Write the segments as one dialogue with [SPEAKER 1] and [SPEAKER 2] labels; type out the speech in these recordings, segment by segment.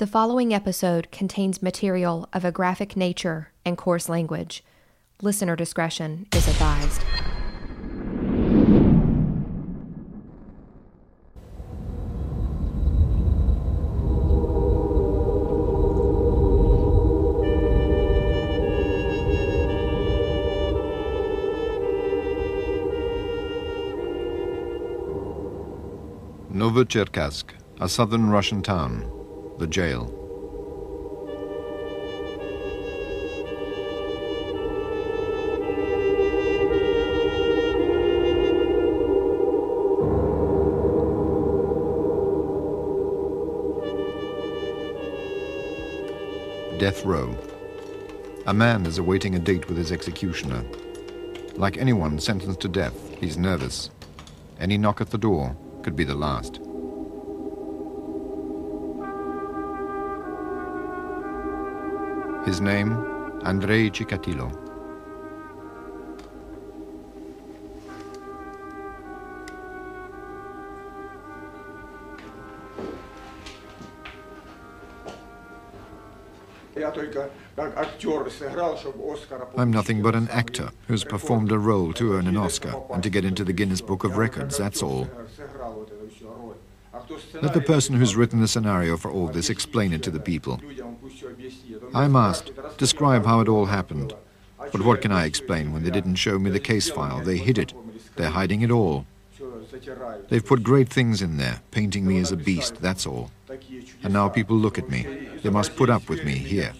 [SPEAKER 1] The following episode contains material of a graphic nature and coarse language. Listener discretion is advised.
[SPEAKER 2] Novocherkassk, a southern Russian town. The jail. Death row. A man is awaiting a date with his executioner. Like anyone sentenced to death, he's nervous. Any knock at the door could be the last. His name, Andrei Chikatilo. I'm nothing but an actor who's performed a role to earn an Oscar and to get into the Guinness Book of Records, that's all. Let the person who's written the scenario for all this explain it to the people. I'm asked, describe how it all happened. But what can I explain when they didn't show me the case file? They hid it. They're hiding it all. They've put great things in there, painting me as a beast, that's all. And now people look at me. They must put up with me here.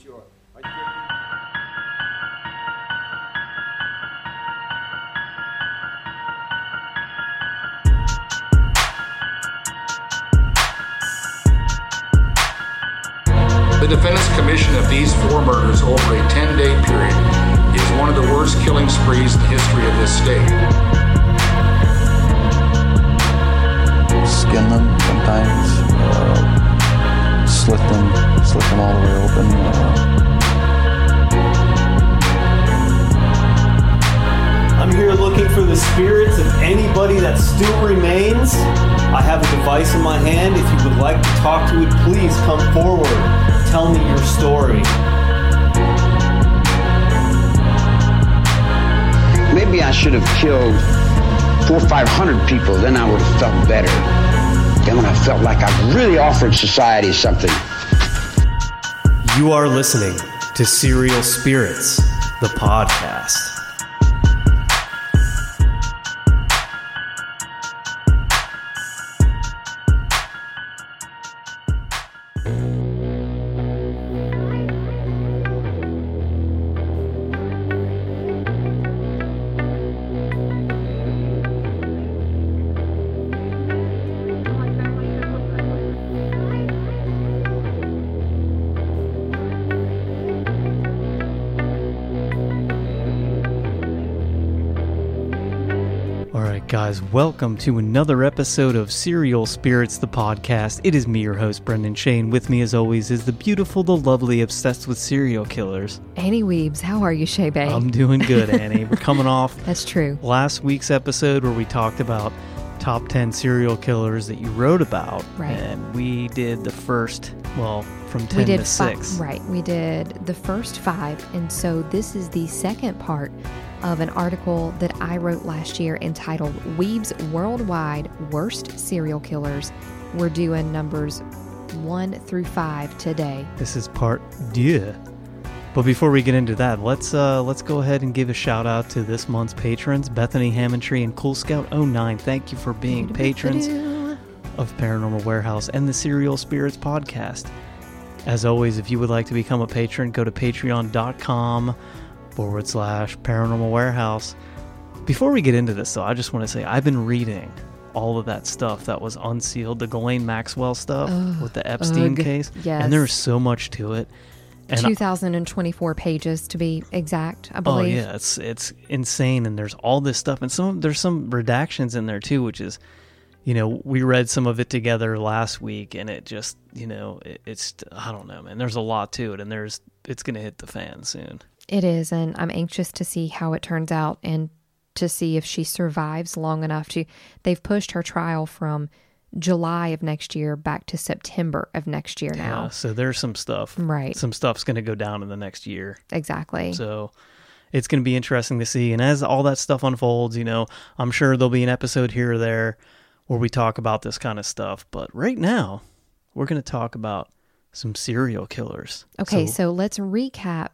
[SPEAKER 3] The defendant's commission of these four murders over a 10 day period is one of the worst killing sprees in the history of this state.
[SPEAKER 4] Skin them sometimes, uh, slit them, slit them all the way open. Uh,
[SPEAKER 5] I'm here looking for the spirits of anybody that still remains. I have a device in my hand. If you would like to talk to it, please come forward. Tell me your story.
[SPEAKER 6] Maybe I should have killed four or five hundred people, then I would have felt better. Then when I felt like I really offered society something.
[SPEAKER 5] You are listening to Serial Spirits, the podcast. Welcome to another episode of Serial Spirits, the podcast. It is me, your host, Brendan Shay. With me, as always, is the beautiful, the lovely, obsessed with serial killers.
[SPEAKER 1] Annie Weebs, how are you, Shay Bay?
[SPEAKER 5] I'm doing good, Annie. We're coming off
[SPEAKER 1] That's true.
[SPEAKER 5] last week's episode where we talked about top 10 serial killers that you wrote about.
[SPEAKER 1] Right.
[SPEAKER 5] And we did the first, well, from 10
[SPEAKER 1] we did
[SPEAKER 5] to
[SPEAKER 1] fi-
[SPEAKER 5] 6.
[SPEAKER 1] right. We did the first five, and so this is the second part of an article that I wrote last year entitled "Weeb's Worldwide Worst Serial Killers." We're doing numbers one through five today.
[SPEAKER 5] This is part deux. But before we get into that, let's uh, let's go ahead and give a shout out to this month's patrons, Bethany Hammondtree and Cool Scout 09. Thank you for being patrons of Paranormal Warehouse and the Serial Spirits podcast. As always, if you would like to become a patron, go to patreon.com forward slash paranormal warehouse. Before we get into this, though, I just want to say I've been reading all of that stuff that was unsealed, the Ghislaine Maxwell stuff with the Epstein
[SPEAKER 1] ugh,
[SPEAKER 5] case.
[SPEAKER 1] yes.
[SPEAKER 5] And there's so much to it. And I-
[SPEAKER 1] 2024 pages to be exact, I believe.
[SPEAKER 5] Oh
[SPEAKER 1] believe.
[SPEAKER 5] yeah, it's it's insane, and there's all this stuff, and some there's some redactions in there too, which is, you know, we read some of it together last week, and it just, you know, it, it's I don't know, man. There's a lot to it, and there's it's gonna hit the fan soon.
[SPEAKER 1] It is, and I'm anxious to see how it turns out and to see if she survives long enough to. They've pushed her trial from July of next year back to September of next year
[SPEAKER 5] Yeah,
[SPEAKER 1] now.
[SPEAKER 5] so there's some stuff.
[SPEAKER 1] Right.
[SPEAKER 5] Some stuff's going to go down in the next year.
[SPEAKER 1] Exactly.
[SPEAKER 5] So it's going to be interesting to see. And as all that stuff unfolds, you know, I'm sure there'll be an episode here or there where we talk about this kind of stuff. But right now, we're going to talk about some serial killers.
[SPEAKER 1] okay, so, let's recap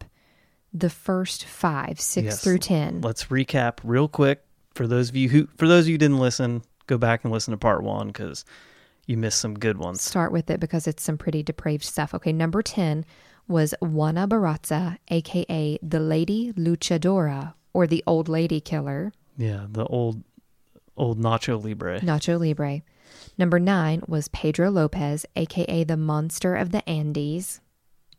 [SPEAKER 1] the first five, six
[SPEAKER 5] Yes.
[SPEAKER 1] through 10.
[SPEAKER 5] let's recap real quick for those of you who, for those of you who didn't listen, go back and listen to part one because you missed some good ones.
[SPEAKER 1] Start with it because it's some pretty depraved stuff. Okay, number 10 was Juana Barraza, aka the Lady Luchadora, or the Old Lady Killer,
[SPEAKER 5] Yeah, the old, old Nacho Libre.
[SPEAKER 1] Nacho Libre. Number 9 was Pedro Lopez, aka the Monster of the Andes.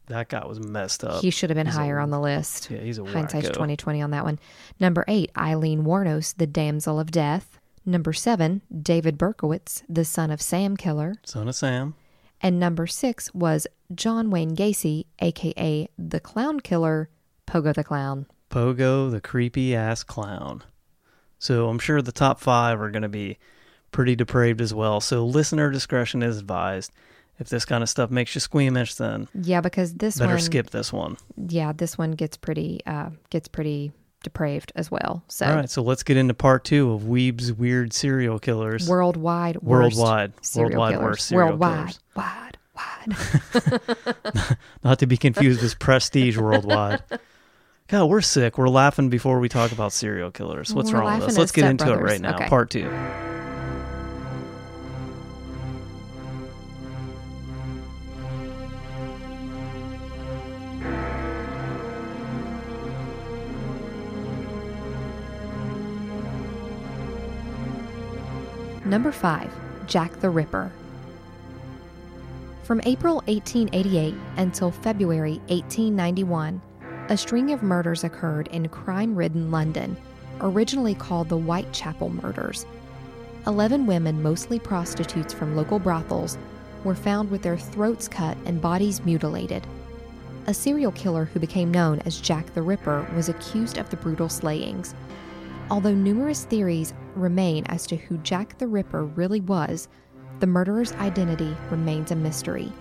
[SPEAKER 5] That guy was messed up.
[SPEAKER 1] He should have been
[SPEAKER 5] He's a-
[SPEAKER 1] higher on the list.
[SPEAKER 5] yeah, he's a
[SPEAKER 1] Hindsight's
[SPEAKER 5] wacko.
[SPEAKER 1] 2020 on that one. Number eight, Aileen Wuornos, the Damsel of Death. Number seven, David Berkowitz, the son of Sam Killer.
[SPEAKER 5] Son of Sam.
[SPEAKER 1] And number six was John Wayne Gacy, aka the Clown Killer, Pogo the Clown.
[SPEAKER 5] Pogo, the creepy ass clown. So I'm sure the top five are going to be pretty depraved as well. So listener discretion is advised. If this kind of stuff makes you squeamish, then
[SPEAKER 1] Yeah, because this
[SPEAKER 5] better
[SPEAKER 1] one,
[SPEAKER 5] skip this one.
[SPEAKER 1] yeah, this one gets pretty, uh, gets pretty depraved as well. So
[SPEAKER 5] All right, so let's get into part two of Weeb's weird serial killers.
[SPEAKER 1] worldwide, worst
[SPEAKER 5] Worldwide.
[SPEAKER 1] serial
[SPEAKER 5] Worldwide
[SPEAKER 1] killers.
[SPEAKER 5] worst serial
[SPEAKER 1] worldwide,
[SPEAKER 5] killers.
[SPEAKER 1] wide, wide.
[SPEAKER 5] Not to be confused with Prestige Worldwide. God, we're sick. We're laughing before we talk about serial killers. What's
[SPEAKER 1] We're
[SPEAKER 5] wrong with us? Let's get into it right now.
[SPEAKER 1] Okay.
[SPEAKER 5] Part two.
[SPEAKER 1] Number 5. Jack the Ripper. From April 1888 until February 1891, a string of murders occurred in crime ridden London, originally called the Whitechapel murders. Eleven women, mostly prostitutes from local brothels, were found with their throats cut and bodies mutilated. A serial killer who became known as Jack the Ripper was accused of the brutal slayings. Although numerous theories remain as to who Jack the Ripper really was, the murderer's identity remains a mystery.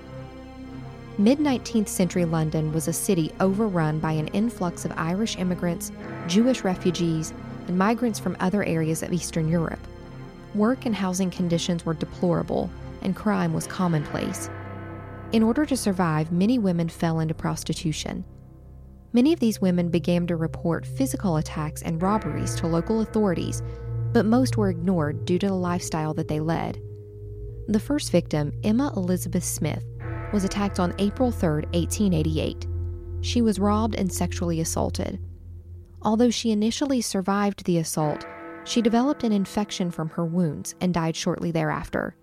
[SPEAKER 1] Mid 19th century London was a city overrun by an influx of Irish immigrants, Jewish refugees, and migrants from other areas of Eastern Europe. Work and housing conditions were deplorable, and crime was commonplace. In order to survive, many women fell into prostitution. Many of these women began to report physical attacks and robberies to local authorities, but most were ignored due to the lifestyle that they led. The first victim, Emma Elizabeth Smith, was attacked on April 3, 1888. She was robbed and sexually assaulted. Although she initially survived the assault, she developed an infection from her wounds and died shortly thereafter.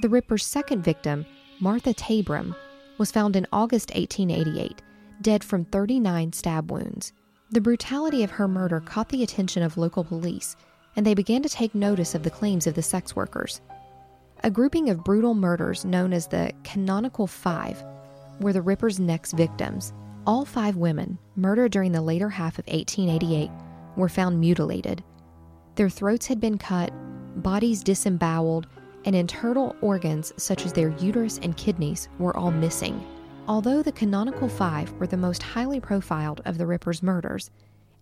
[SPEAKER 1] The Ripper's second victim, Martha Tabram, was found in August 1888, dead from 39 stab wounds. The brutality of her murder caught the attention of local police, and they began to take notice of the claims of the sex workers. A grouping of brutal murders known as the Canonical Five were the Ripper's next victims. All five women, murdered during the later half of 1888, were found mutilated. Their throats had been cut, bodies disemboweled, and internal organs such as their uterus and kidneys were all missing. Although the canonical five were the most highly profiled of the Ripper's murders,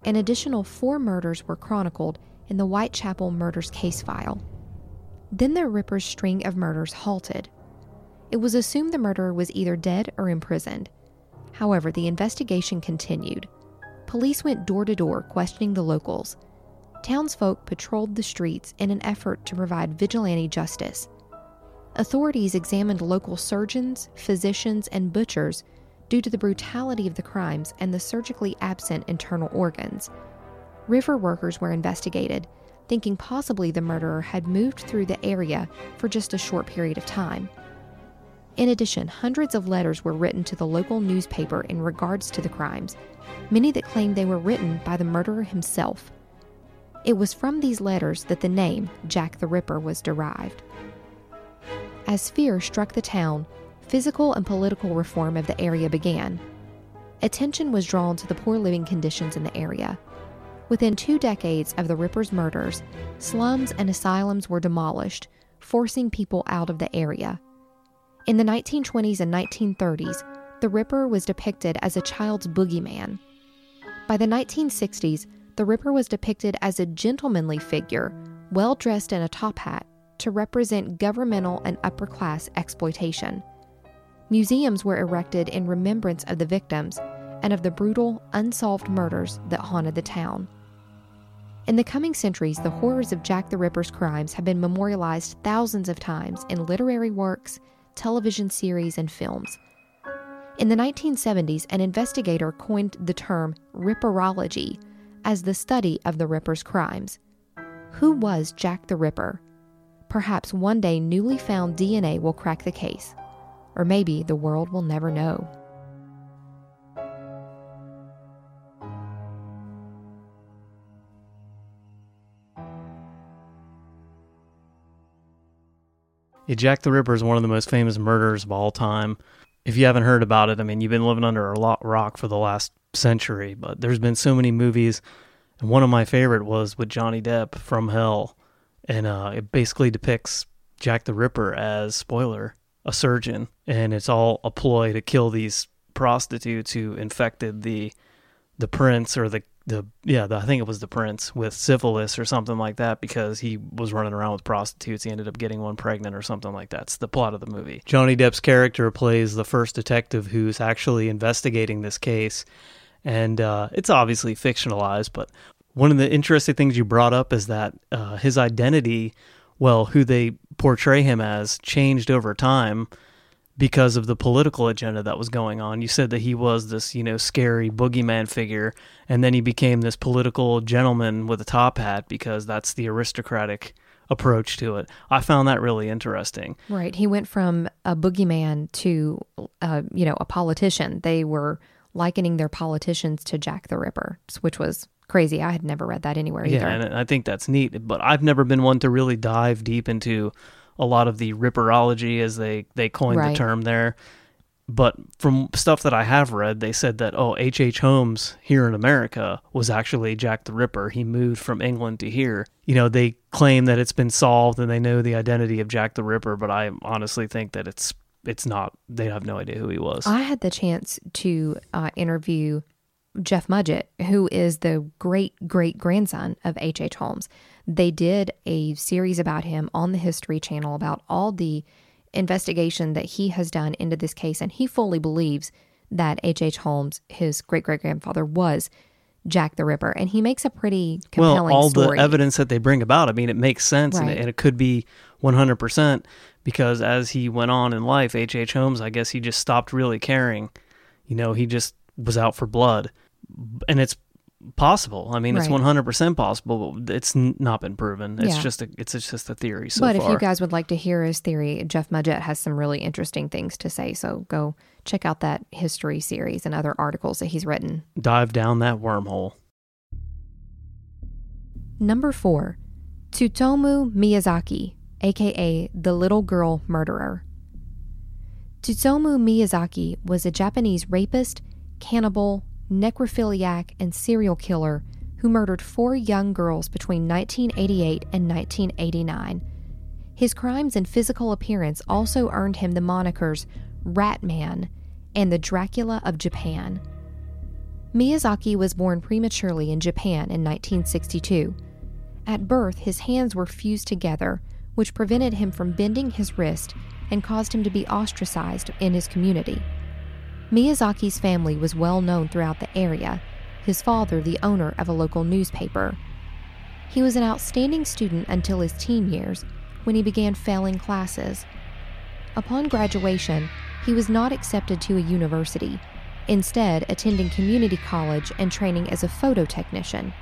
[SPEAKER 1] an additional four murders were chronicled in the Whitechapel murders case file. Then the Ripper's string of murders halted. It was assumed the murderer was either dead or imprisoned. However, the investigation continued. Police went door to door questioning the locals. Townsfolk patrolled the streets in an effort to provide vigilante justice. Authorities examined local surgeons, physicians, and butchers due to the brutality of the crimes and the surgically absent internal organs. River workers were investigated, thinking possibly the murderer had moved through the area for just a short period of time. In addition, hundreds of letters were written to the local newspaper in regards to the crimes, many that claimed they were written by the murderer himself. It was from these letters that the name Jack the Ripper was derived. As fear struck the town, physical and political reform of the area began. Attention was drawn to the poor living conditions in the area. Within two decades of the Ripper's murders, slums and asylums were demolished, forcing people out of the area. In the 1920s and 1930s, the Ripper was depicted as a child's boogeyman. By the 1960s, the Ripper was depicted as a gentlemanly figure, well dressed in a top hat, to represent governmental and upper class exploitation. Museums were erected in remembrance of the victims and of the brutal, unsolved murders that haunted the town. In the coming centuries, the horrors of Jack the Ripper's crimes have been memorialized thousands of times in literary works, television series, and films. In the 1970s, an investigator coined the term Ripperology as the study of the Ripper's crimes. Who was Jack the Ripper? Perhaps one day newly found DNA will crack the case. Or maybe the world will never know.
[SPEAKER 5] Jack the Ripper is one of the most famous murders of all time. If you haven't heard about it, I mean, you've been living under a lot rock for the last century, but there's been so many movies. And one of my favorite was with Johnny Depp from Hell. And uh, it basically depicts Jack the Ripper as, spoiler, a surgeon. And it's all a ploy to kill these prostitutes who infected the the prince or the the yeah the, I think it was the prince with syphilis or something like that because he was running around with prostitutes. He ended up getting one pregnant or something like that. It's the plot of the movie. Johnny Depp's character plays the first detective who's actually investigating this case, and uh, it's obviously fictionalized. But one of the interesting things you brought up is that uh, his identity, well, who they portray him as, changed over time because of the political agenda that was going on. You said that he was this, you know, scary boogeyman figure, and then he became this political gentleman with a top hat because that's the aristocratic approach to it. I found that really interesting.
[SPEAKER 1] Right. He went from a boogeyman to, uh, you know, a politician. They were likening their politicians to Jack the Ripper, which was crazy. I had never read that anywhere either.
[SPEAKER 5] Yeah, and I think that's neat. But I've never been one to really dive deep into a lot of the ripperology as they they coined
[SPEAKER 1] Right.
[SPEAKER 5] the term there. But from stuff that I have read, they said that oh, H. H. Holmes here in America was actually Jack the Ripper. He moved from England to here. You know, they claim that it's been solved and they know the identity of Jack the Ripper, but I honestly think that it's it's not. They have no idea who he was.
[SPEAKER 1] I had the chance to uh, interview Jeff Mudgett, who is the great great grandson of H.H. H. Holmes. They did a series about him on the History Channel about all the investigation that he has done into this case, and he fully believes that H.H. H. Holmes, his great great grandfather, was Jack the Ripper, and he makes a pretty compelling
[SPEAKER 5] well, all
[SPEAKER 1] story.
[SPEAKER 5] the evidence that they bring about, I mean, it makes sense and, it, and it could be 100% because as he went on in life, H.H. H. Holmes, I guess he just stopped really caring. You know, he just was out for blood. And it's possible. I mean, it's
[SPEAKER 1] Right.
[SPEAKER 5] 100% possible, but it's n- not been proven. It's
[SPEAKER 1] Yeah.
[SPEAKER 5] just a, it's just a theory so
[SPEAKER 1] but
[SPEAKER 5] far.
[SPEAKER 1] if you guys would like to hear his theory, Jeff Mudgett has some really interesting things to say. So go check out that history series and other articles that he's written.
[SPEAKER 5] Dive down that wormhole.
[SPEAKER 1] Number four, Tsutomu Miyazaki, aka the Little Girl Murderer. Tsutomu Miyazaki was a Japanese rapist, cannibal, necrophiliac, and serial killer who murdered four young girls between 1988 and 1989. His crimes and physical appearance also earned him the monikers Rat Man and the Dracula of Japan. Miyazaki was born prematurely in Japan in 1962. At birth, his hands were fused together, which prevented him from bending his wrist and caused him to be ostracized in his community. Miyazaki's family was well known throughout the area, his father, the owner of a local newspaper. He was an outstanding student until his teen years, when he began failing classes. Upon graduation, he was not accepted to a university, instead, attending community college and training as a photo technician.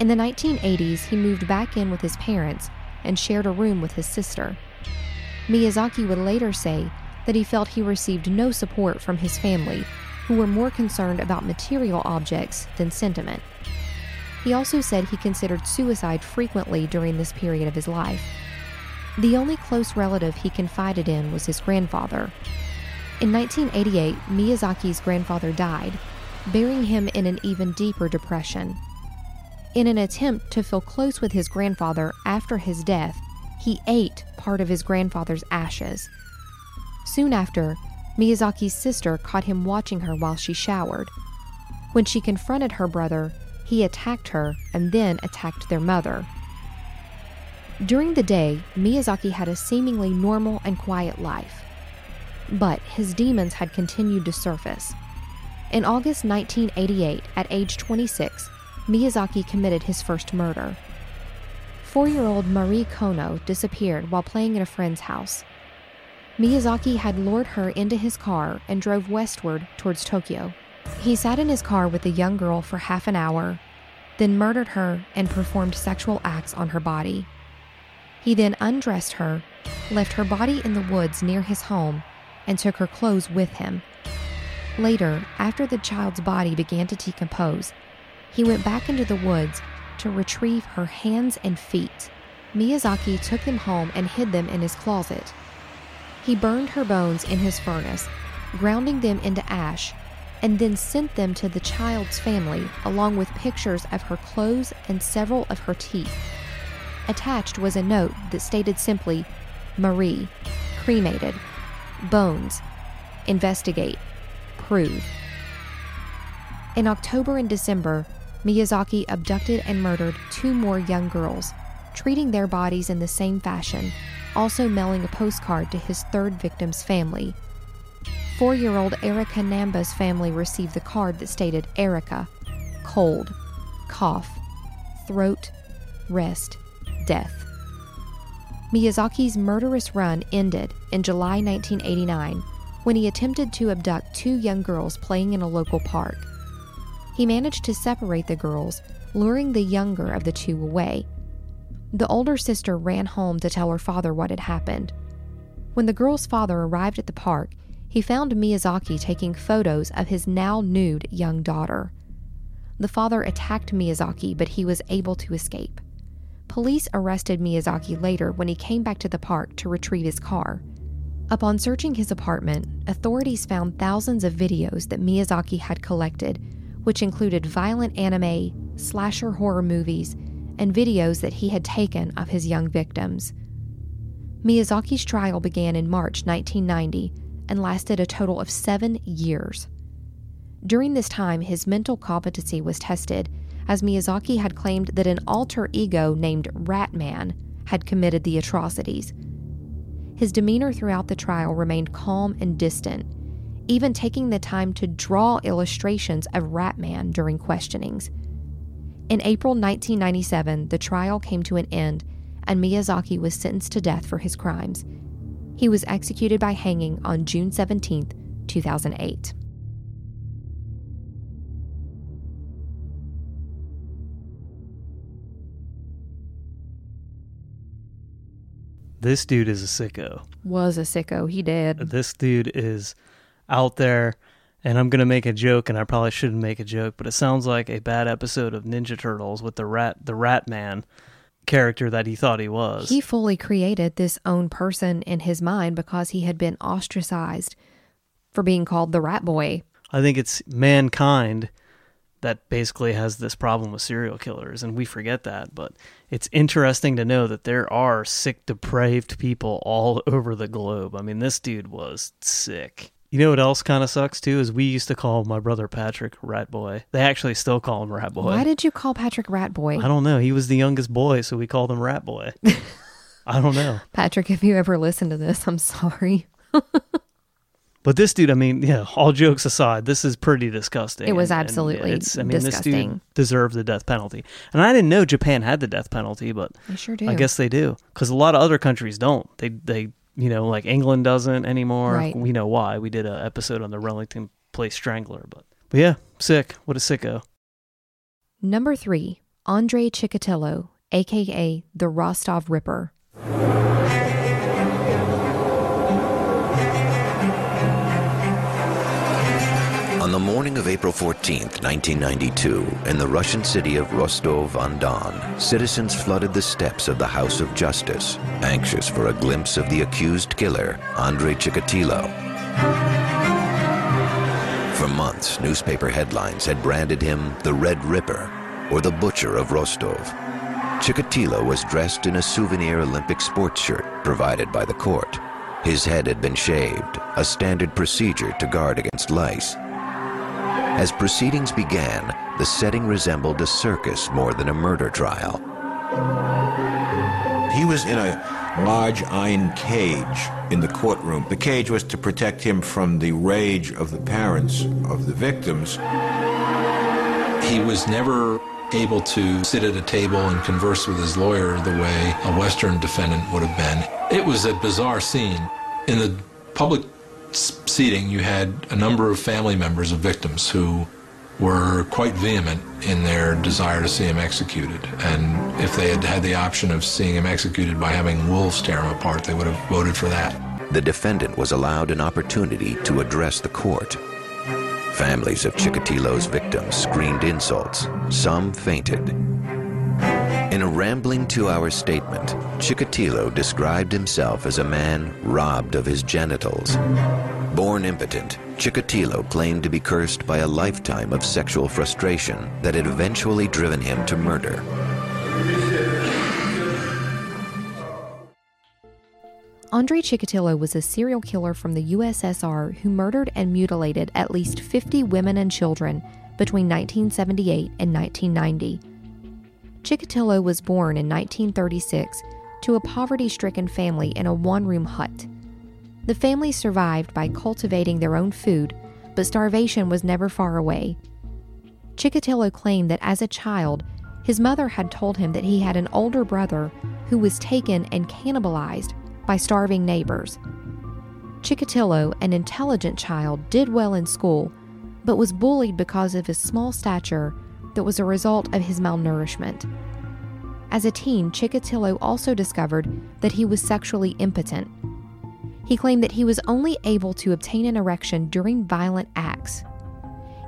[SPEAKER 1] In the 1980s, he moved back in with his parents and shared a room with his sister. Miyazaki would later say that he felt he received no support from his family, who were more concerned about material objects than sentiment. He also said he considered suicide frequently during this period of his life. The only close relative he confided in was his grandfather. In 1988, Miyazaki's grandfather died, burying him in an even deeper depression. In an attempt to feel close with his grandfather after his death, he ate part of his grandfather's ashes. Soon after, Miyazaki's sister caught him watching her while she showered. When she confronted her brother, he attacked her and then attacked their mother. During the day, Miyazaki had a seemingly normal and quiet life. But his demons had continued to surface. In August 1988, at age 26, Miyazaki committed his first murder. Four year old Marie Kono disappeared while playing at a friend's house. Miyazaki had lured her into his car and drove westward towards Tokyo. He sat in his car with the young girl for half an hour, then murdered her and performed sexual acts on her body. He then undressed her, left her body in the woods near his home, and took her clothes with him. Later, after the child's body began to decompose, he went back into the woods to retrieve her hands and feet. Miyazaki took them home and hid them in his closet. He burned her bones in his furnace, grounding them into ash, and then sent them to the child's family along with pictures of her clothes and several of her teeth. Attached was a note that stated simply, Marie, cremated, bones, investigate, prove. In October and December, Miyazaki abducted and murdered two more young girls, treating their bodies in the same fashion, also mailing a postcard to his third victim's family. Four year old Erica Namba's family received the card that stated Erica, cold, cough, throat, rest, death. Miyazaki's murderous run ended in July 1989 when he attempted to abduct two young girls playing in a local park. He managed to separate the girls, luring the younger of the two away. The older sister ran home to tell her father what had happened. When the girl's father arrived at the park, he found Miyazaki taking photos of his now nude young daughter. The father attacked Miyazaki, but he was able to escape. Police arrested Miyazaki later when he came back to the park to retrieve his car. Upon searching his apartment, authorities found thousands of videos that Miyazaki had collected which included violent anime, slasher horror movies, and videos that he had taken of his young victims. Miyazaki's trial began in March 1990 and lasted a total of seven years. During this time, his mental competency was tested, as Miyazaki had claimed that an alter ego named Ratman had committed the atrocities. His demeanor throughout the trial remained calm and distant, even taking the time to draw illustrations of Ratman during questionings. In April 1997, the trial came to an end and Miyazaki was sentenced to death for his crimes. He was executed by hanging on June 17, 2008.
[SPEAKER 5] This dude is a sicko.
[SPEAKER 1] Was a sicko. He did.
[SPEAKER 5] This dude is out there and I'm gonna make a joke, and I probably shouldn't make a joke, but it sounds like a bad episode of Ninja Turtles with the rat, the Rat Man character that he thought he was.
[SPEAKER 1] He fully created this own person in his mind because he had been ostracized for being called the Rat Boy.
[SPEAKER 5] I think it's mankind that basically has this problem with serial killers, and we forget that. But it's interesting to know that there are sick, depraved people all over the globe. I mean, this dude was sick. You know what else kind of sucks too is we used to call my brother Patrick Rat Boy. They actually still call him Rat Boy.
[SPEAKER 1] Why did you call Patrick Rat Boy?
[SPEAKER 5] I don't know. He was the youngest boy, so we called him Rat Boy. I don't know.
[SPEAKER 1] Patrick, if you ever listen to this, I'm sorry.
[SPEAKER 5] But this dude, I mean, yeah, all jokes aside, this is pretty disgusting.
[SPEAKER 1] It was
[SPEAKER 5] And- and
[SPEAKER 1] absolutely
[SPEAKER 5] it's, I mean, this
[SPEAKER 1] disgusting.
[SPEAKER 5] dude deserved the death penalty. And I didn't know Japan had the death penalty, but
[SPEAKER 1] They sure do.
[SPEAKER 5] I guess they do because a lot of other countries don't. They they you know like England doesn't anymore.
[SPEAKER 1] Right.
[SPEAKER 5] We know why. We did an episode on the Wellington Place Strangler, but but yeah, sick. What a sicko.
[SPEAKER 1] Number three, Andre Chikatilo, aka the Rostov Ripper.
[SPEAKER 7] Morning of April 14, 1992, in the Russian city of Rostov-on-Don, citizens flooded the steps of the House of Justice, anxious for a glimpse of the accused killer, Andrei Chikatilo. For months, newspaper headlines had branded him the Red Ripper or the Butcher of Rostov. Chikatilo was dressed in a souvenir Olympic sports shirt provided by the court. His head had been shaved, a standard procedure to guard against lice. As proceedings began, the setting resembled a circus more than a murder trial.
[SPEAKER 8] He was in a large iron cage in the courtroom. The cage was to protect him from the rage of the parents of the victims.
[SPEAKER 9] He was never able to sit at a table and converse with his lawyer the way a Western defendant would have been. It was a bizarre scene. In the public seating, you had a number of family members of victims who were quite vehement in their desire to see him executed. And if they had had the option of seeing him executed by having wolves tear him apart, they would have voted for that.
[SPEAKER 7] The defendant was allowed an opportunity to address the court. Families of Chikatilo's victims screamed insults. Some fainted. In a rambling two-hour statement, Chikatilo described himself as a man robbed of his genitals. Born impotent, Chikatilo claimed to be cursed by a lifetime of sexual frustration that had eventually driven him to murder.
[SPEAKER 1] Andre Chikatilo was a serial killer from the USSR who murdered and mutilated at least 50 women and children between 1978 and 1990. Chikatilo was born in 1936 to a poverty stricken family in a one room hut. The family survived by cultivating their own food, but starvation was never far away. Chikatilo claimed that as a child, his mother had told him that he had an older brother who was taken and cannibalized by starving neighbors. Chikatilo, an intelligent child, did well in school, but was bullied because of his small stature that was a result of his malnourishment. As a teen, Chikatilo also discovered that he was sexually impotent. He claimed that he was only able to obtain an erection during violent acts.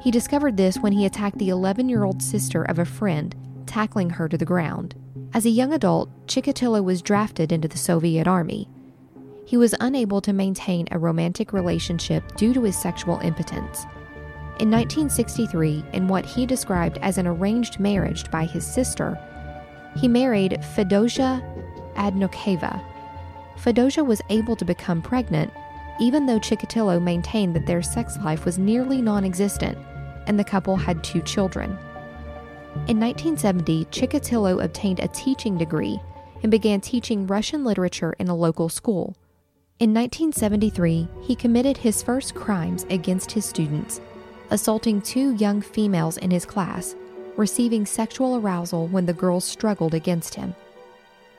[SPEAKER 1] He discovered this when he attacked the 11 year old sister of a friend, tackling her to the ground. As a young adult, Chikatilo was drafted into the Soviet Army. He was unable to maintain a romantic relationship due to his sexual impotence. In 1963, in what he described as an arranged marriage by his sister, he married Fedosia Adnokeva. Fedosia was able to become pregnant, even though Chikatilo maintained that their sex life was nearly non existent and the couple had two children. In 1970, Chikatilo obtained a teaching degree and began teaching Russian literature in a local school. In 1973, he committed his first crimes against his students, assaulting two young females in his class, receiving sexual arousal when the girls struggled against him.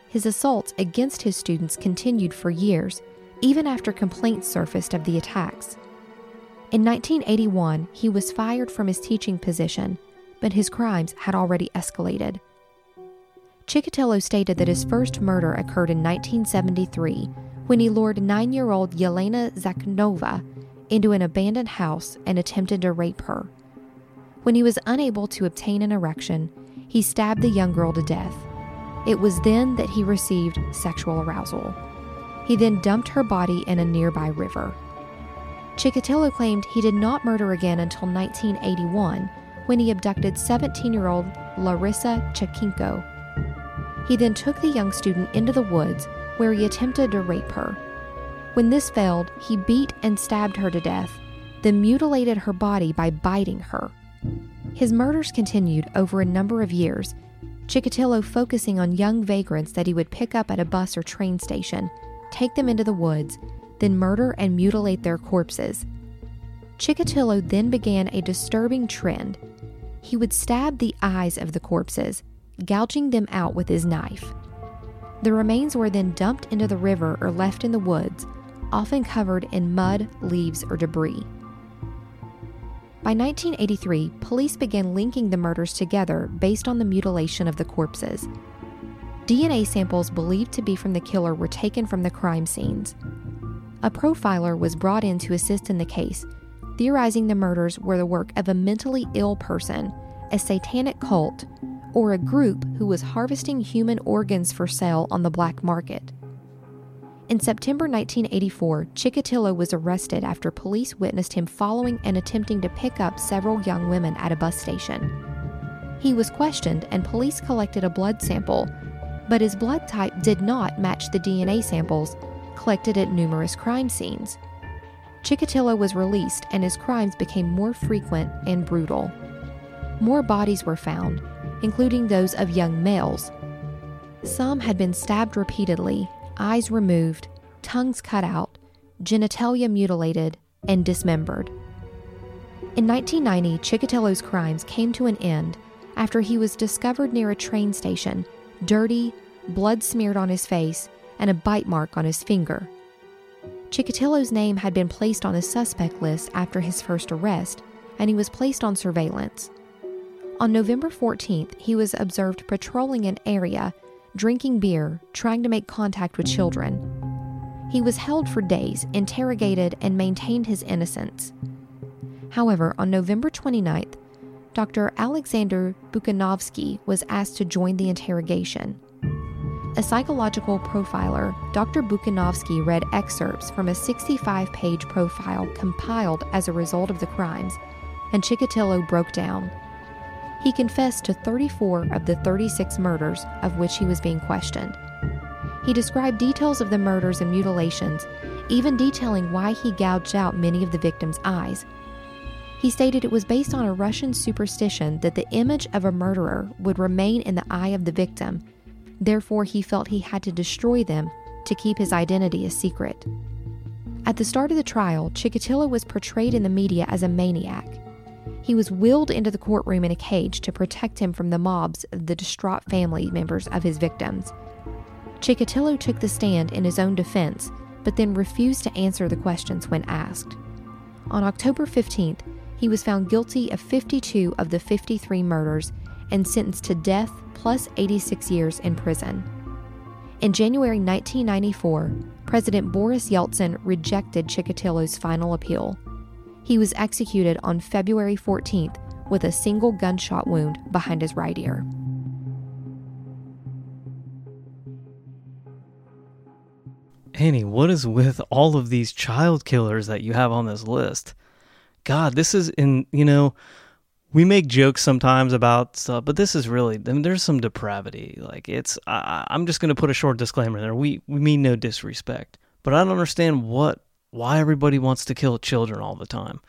[SPEAKER 1] His assaults against his students continued for years, even after complaints surfaced of the attacks. In 1981, he was fired from his teaching position but his crimes had already escalated. Chikatilo stated that his first murder occurred in 1973 when he lured nine year old Yelena Zakhnova into an abandoned house and attempted to rape her. When he was unable to obtain an erection, he stabbed the young girl to death. It was then that he received sexual arousal. He then dumped her body in a nearby river. Chikatilo claimed he did not murder again until 1981 when he abducted 17 year old Larissa Chakinko. He then took the young student into the woods where he attempted to rape her. When this failed, he beat and stabbed her to death, then mutilated her body by biting her. His murders continued over a number of years, Chikatilo focusing on young vagrants that he would pick up at a bus or train station, take them into the woods, then murder and mutilate their corpses. Chikatilo then began a disturbing trend he would stab the eyes of the corpses, gouging them out with his knife. The remains were then dumped into the river or left in the woods, often covered in mud, leaves, or debris. By 1983, police began linking the murders together based on the mutilation of the corpses. DNA samples believed to be from the killer were taken from the crime scenes. A profiler was brought in to assist in the case theorizing the murders were the work of a mentally ill person, a satanic cult, or a group who was harvesting human organs for sale on the black market. In September 1984, Chikatilo was arrested after police witnessed him following and attempting to pick up several young women at a bus station. He was questioned, and police collected a blood sample but his blood type did not match the DNA samples collected at numerous crime scenes. Chikatilo was released and his crimes became more frequent and brutal. More bodies were found, including those of young males. Some had been stabbed repeatedly, eyes removed, tongues cut out, genitalia mutilated, and dismembered. In 1990, Chikatilo's crimes came to an end after he was discovered near a train station, dirty, blood smeared on his face, and a bite mark on his finger. Chikatilo's name had been placed on the suspect list after his first arrest, and he was placed on surveillance. On November 14th, he was observed patrolling an area, drinking beer, trying to make contact with children. He was held for days, interrogated, and maintained his innocence. However, on November 29th, Dr. Alexander Bukhanovsky was asked to join the interrogation. A psychological profiler, Dr. Bukhanovsky read excerpts from a 65 page profile compiled as a result of the crimes, and Chikatilo broke down. He confessed to 34 of the 36 murders of which he was being questioned. He described details of the murders and mutilations, even detailing why he gouged out many of the victims' eyes. He stated it was based on a Russian superstition that the image of a murderer would remain in the eye of the victim Therefore, he felt he had to destroy them to keep his identity a secret. At the start of the trial, Chikatilo was portrayed in the media as a maniac. He was wheeled into the courtroom in a cage to protect him from the mobs of the distraught family members of his victims. Chikatilo took the stand in his own defense, but then refused to answer the questions when asked. On October 15th, he was found guilty of 52 of the 53 murders and sentenced to death plus 86 years in prison. In January 1994, President Boris Yeltsin rejected Chikatilo's final appeal. He was executed on February 14th with a single gunshot wound behind his right ear.
[SPEAKER 5] Annie, what is with all of these child killers that you have on this list? God, this is in, you know, we make jokes sometimes about stuff, but this is really I mean, there's some depravity. Like it's I, I'm just going to put a short disclaimer there. We we mean no disrespect, but I don't understand what why everybody wants to kill children all the time.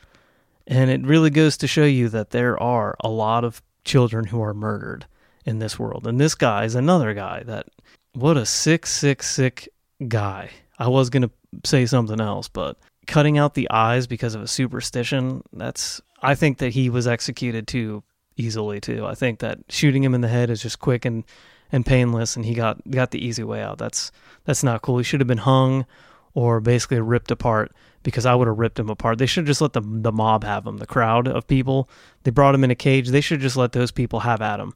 [SPEAKER 5] And it really goes to show you that there are a lot of children who are murdered in this world. And this guy is another guy that what a sick sick sick guy. I was going to say something else, but cutting out the eyes because of a superstition, that's I think that he was executed too easily too. I think that shooting him in the head is just quick and and painless, and he got got the easy way out. That's that's not cool. He should have been hung or basically ripped apart because I would have ripped him apart. They should have just let the the mob have him. The crowd of people they brought him in a cage. They should just let those people have at him.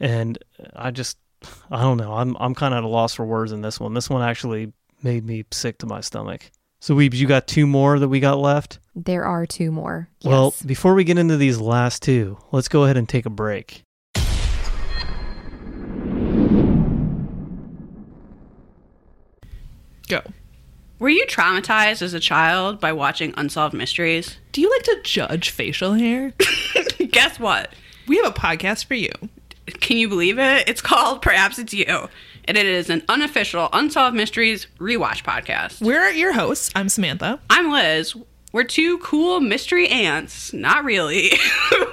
[SPEAKER 5] And I just I don't know. I'm I'm kind of at a loss for words in this one. This one actually made me sick to my stomach. So, Weebs, you got two more that we got left?
[SPEAKER 1] There are two more.
[SPEAKER 5] Yes. Well, before we get into these last two, let's go ahead and take a break.
[SPEAKER 10] Go.
[SPEAKER 11] Were you traumatized as a child by watching Unsolved Mysteries?
[SPEAKER 10] Do you like to judge facial hair?
[SPEAKER 11] Guess what?
[SPEAKER 10] We have a podcast for you.
[SPEAKER 11] Can you believe it? It's called Perhaps It's You and it is an unofficial Unsolved Mysteries rewatch podcast.
[SPEAKER 10] We're your hosts. I'm Samantha.
[SPEAKER 11] I'm Liz. We're two cool mystery ants, not really,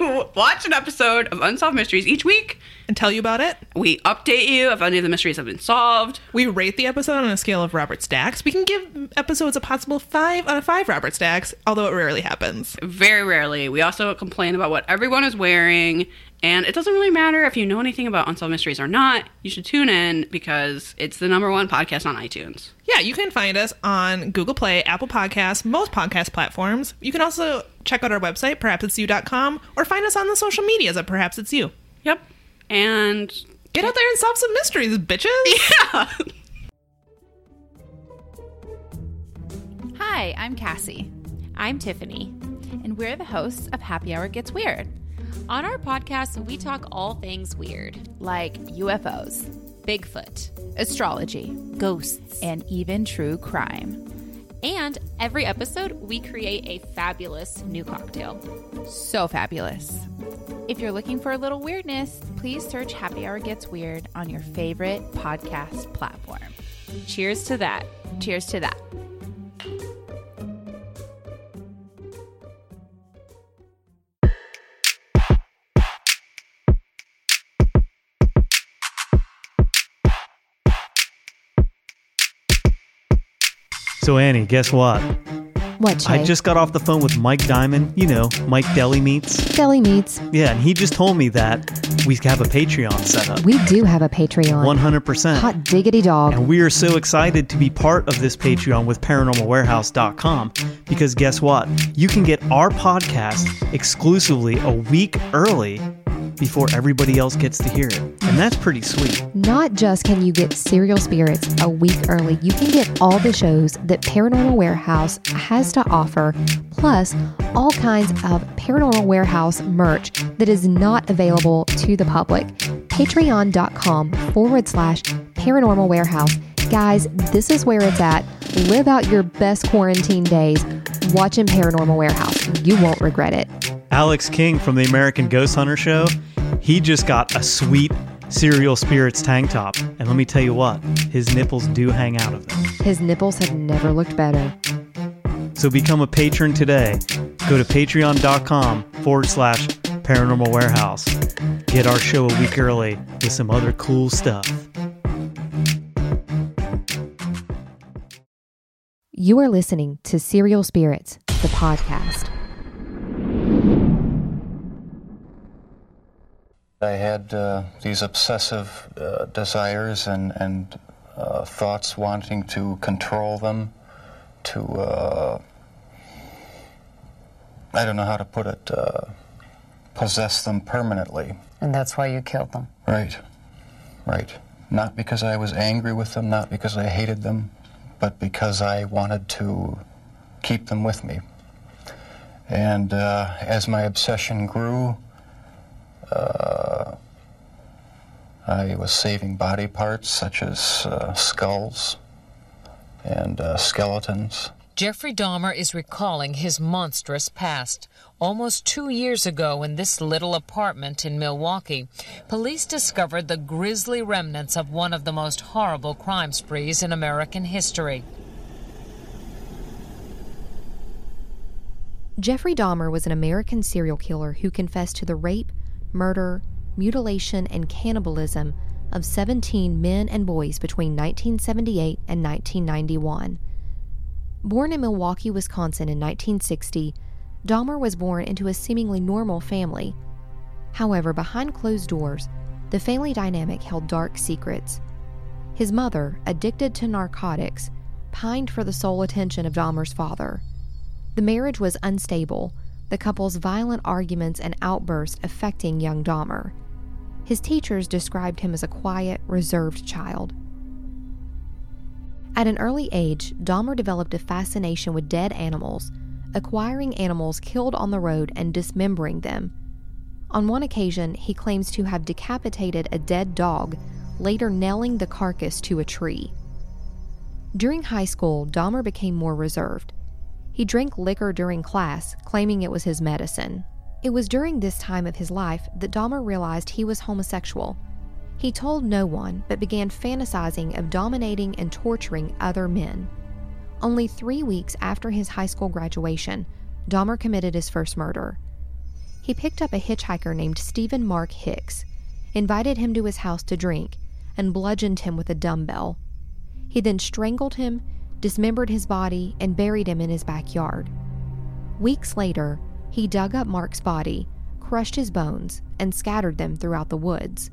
[SPEAKER 11] watch an episode of Unsolved Mysteries each week
[SPEAKER 10] and tell you about it.
[SPEAKER 11] We update you if any of the mysteries have been solved.
[SPEAKER 10] We rate the episode on a scale of Robert Stacks. We can give episodes a possible five out of five Robert Stacks, although it rarely happens.
[SPEAKER 11] Very rarely. We also complain about what everyone is wearing and it doesn't really matter if you know anything about Unsolved Mysteries or not. You should tune in because it's the number one podcast on iTunes.
[SPEAKER 10] Yeah, you can find us on Google Play, Apple Podcasts, most podcast platforms. You can also check out our website, perhapsit'syou.com, or find us on the social medias at Perhaps It's You.
[SPEAKER 11] Yep. And
[SPEAKER 10] get out there and solve some mysteries, bitches.
[SPEAKER 11] Yeah.
[SPEAKER 12] Hi, I'm Cassie.
[SPEAKER 13] I'm Tiffany, and we're the hosts of Happy Hour Gets Weird
[SPEAKER 12] on our podcast, we talk all things weird,
[SPEAKER 13] like UFOs, Bigfoot, astrology,
[SPEAKER 12] ghosts,
[SPEAKER 13] and even true crime.
[SPEAKER 12] And every episode, we create a fabulous new cocktail.
[SPEAKER 13] So fabulous. If you're looking for a little weirdness, please search Happy Hour Gets Weird on your favorite podcast platform.
[SPEAKER 12] Cheers to that.
[SPEAKER 13] Cheers to that.
[SPEAKER 5] So Annie, guess what?
[SPEAKER 1] What?
[SPEAKER 5] I just got off the phone with Mike Diamond. You know, Mike Deli Meats.
[SPEAKER 1] Deli Meats.
[SPEAKER 5] Yeah, and he just told me that we have a Patreon set up.
[SPEAKER 1] We do have a Patreon.
[SPEAKER 5] 100%.
[SPEAKER 1] Hot diggity dog.
[SPEAKER 5] And we are so excited to be part of this Patreon with ParanormalWarehouse.com because guess what? You can get our podcast exclusively a week early before everybody else gets to hear it. And that's pretty sweet.
[SPEAKER 1] Not just can you get Serial Spirits a week early, you can get all the shows that Paranormal Warehouse has to offer, plus all kinds of Paranormal Warehouse merch that is not available to the public. Patreon.com forward slash Paranormal Warehouse. Guys, this is where it's at. Live out your best quarantine days watching Paranormal Warehouse. You won't regret it.
[SPEAKER 5] Alex King from the American Ghost Hunter Show, he just got a sweet Serial Spirits tank top. And let me tell you what, his nipples do hang out of them.
[SPEAKER 1] His nipples have never looked better.
[SPEAKER 5] So become a patron today. Go to patreon.com forward slash paranormal warehouse. Get our show a week early with some other cool stuff.
[SPEAKER 1] You are listening to Serial Spirits, the podcast.
[SPEAKER 4] I had uh, these obsessive uh, desires and, and uh, thoughts wanting to control them, to, uh, I don't know how to put it, uh, possess them permanently.
[SPEAKER 14] And that's why you killed them.
[SPEAKER 4] Right, right. Not because I was angry with them, not because I hated them, but because I wanted to keep them with me. And uh, as my obsession grew, uh, I was saving body parts such as uh, skulls and uh, skeletons.
[SPEAKER 15] Jeffrey Dahmer is recalling his monstrous past. Almost two years ago, in this little apartment in Milwaukee, police discovered the grisly remnants of one of the most horrible crime sprees in American history.
[SPEAKER 1] Jeffrey Dahmer was an American serial killer who confessed to the rape, murder, mutilation, and cannibalism of 17 men and boys between 1978 and 1991. Born in Milwaukee, Wisconsin in 1960, Dahmer was born into a seemingly normal family. However, behind closed doors, the family dynamic held dark secrets. His mother, addicted to narcotics, pined for the sole attention of Dahmer's father. The marriage was unstable, the couple's violent arguments and outbursts affecting young Dahmer. His teachers described him as a quiet, reserved child. At an early age, Dahmer developed a fascination with dead animals, acquiring animals killed on the road and dismembering them. On one occasion, he claims to have decapitated a dead dog, later nailing the carcass to a tree. During high school, Dahmer became more reserved. He drank liquor during class, claiming it was his medicine. It was during this time of his life that Dahmer realized he was homosexual. He told no one, but began fantasizing of dominating and torturing other men. Only three weeks after his high school graduation, Dahmer committed his first murder. He picked up a hitchhiker named Stephen Mark Hicks, invited him to his house to drink, and bludgeoned him with a dumbbell. He then strangled him, dismembered his body, and buried him in his backyard. Weeks later, he dug up Mark's body, crushed his bones, and scattered them throughout the woods.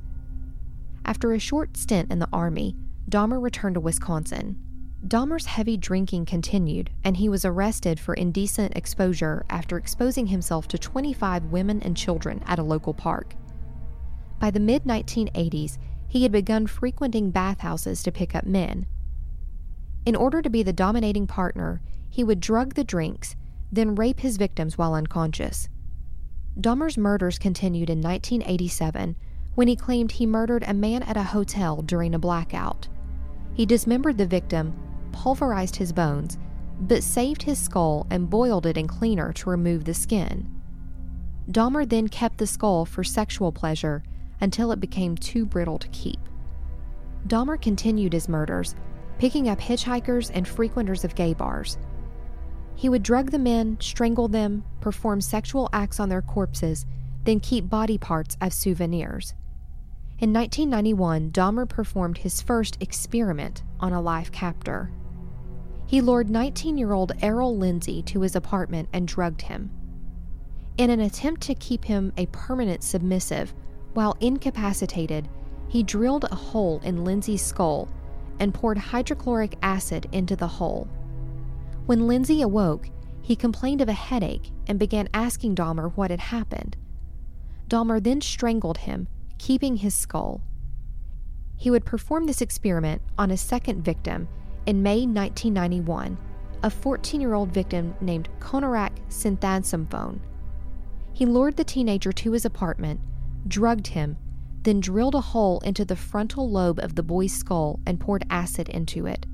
[SPEAKER 1] After a short stint in the Army, Dahmer returned to Wisconsin. Dahmer's heavy drinking continued, and he was arrested for indecent exposure after exposing himself to 25 women and children at a local park. By the mid 1980s, he had begun frequenting bathhouses to pick up men. In order to be the dominating partner, he would drug the drinks, then rape his victims while unconscious. Dahmer's murders continued in 1987 when he claimed he murdered a man at a hotel during a blackout. He dismembered the victim, pulverized his bones, but saved his skull and boiled it in cleaner to remove the skin. Dahmer then kept the skull for sexual pleasure until it became too brittle to keep. Dahmer continued his murders, picking up hitchhikers and frequenters of gay bars. He would drug the men, strangle them, perform sexual acts on their corpses, then keep body parts as souvenirs. In 1991, Dahmer performed his first experiment on a life captor. He lured 19 year old Errol Lindsay to his apartment and drugged him. In an attempt to keep him a permanent submissive, while incapacitated, he drilled a hole in Lindsay's skull and poured hydrochloric acid into the hole. When Lindsay awoke, he complained of a headache and began asking Dahmer what had happened. Dahmer then strangled him, keeping his skull. He would perform this experiment on a second victim in May 1991, a 14 year old victim named Konerak Sinthasomphone. He lured the teenager to his apartment, drugged him, then drilled a hole into the frontal lobe of the boy's skull and poured acid into it.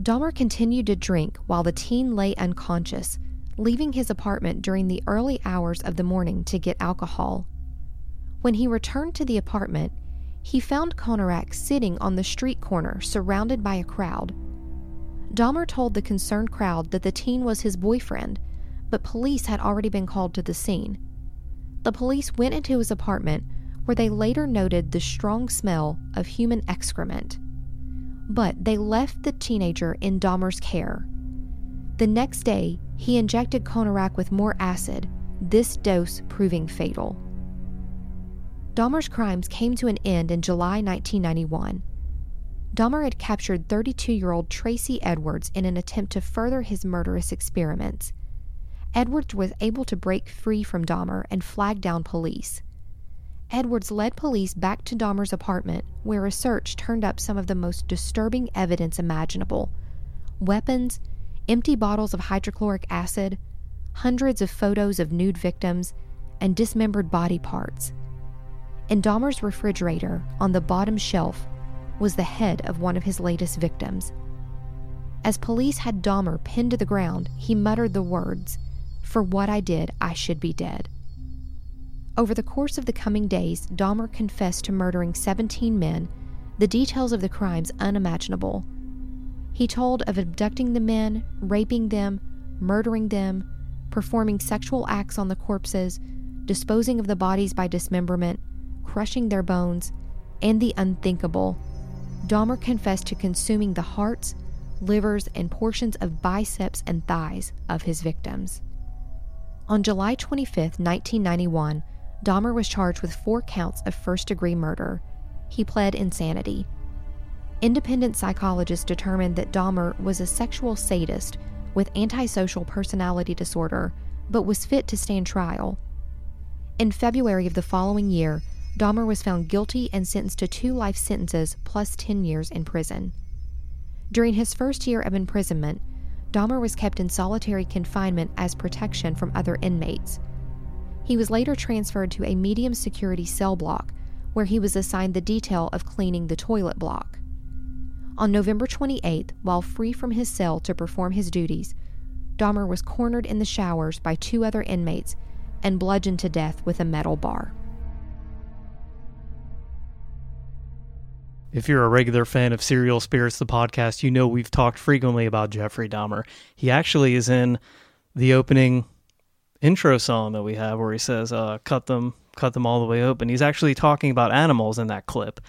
[SPEAKER 1] Dahmer continued to drink while the teen lay unconscious, leaving his apartment during the early hours of the morning to get alcohol. When he returned to the apartment, he found Konerak sitting on the street corner surrounded by a crowd. Dahmer told the concerned crowd that the teen was his boyfriend, but police had already been called to the scene. The police went into his apartment where they later noted the strong smell of human excrement. But they left the teenager in Dahmer's care. The next day, he injected Konerak with more acid, this dose proving fatal. Dahmer's crimes came to an end in July 1991. Dahmer had captured 32 year old Tracy Edwards in an attempt to further his murderous experiments. Edwards was able to break free from Dahmer and flag down police. Edwards led police back to Dahmer's apartment, where a search turned up some of the most disturbing evidence imaginable weapons, empty bottles of hydrochloric acid, hundreds of photos of nude victims, and dismembered body parts. In Dahmer's refrigerator, on the bottom shelf, was the head of one of his latest victims. As police had Dahmer pinned to the ground, he muttered the words, For what I did, I should be dead. Over the course of the coming days, Dahmer confessed to murdering 17 men, the details of the crimes unimaginable. He told of abducting the men, raping them, murdering them, performing sexual acts on the corpses, disposing of the bodies by dismemberment, crushing their bones, and the unthinkable. Dahmer confessed to consuming the hearts, livers, and portions of biceps and thighs of his victims. On July 25, 1991, Dahmer was charged with four counts of first degree murder. He pled insanity. Independent psychologists determined that Dahmer was a sexual sadist with antisocial personality disorder, but was fit to stand trial. In February of the following year, Dahmer was found guilty and sentenced to two life sentences plus 10 years in prison. During his first year of imprisonment, Dahmer was kept in solitary confinement as protection from other inmates. He was later transferred to a medium security cell block where he was assigned the detail of cleaning the toilet block. On November 28th, while free from his cell to perform his duties, Dahmer was cornered in the showers by two other inmates and bludgeoned to death with a metal bar.
[SPEAKER 5] If you're a regular fan of Serial Spirits, the podcast, you know we've talked frequently about Jeffrey Dahmer. He actually is in the opening intro song that we have where he says, uh, cut them, cut them all the way open. He's actually talking about animals in that clip.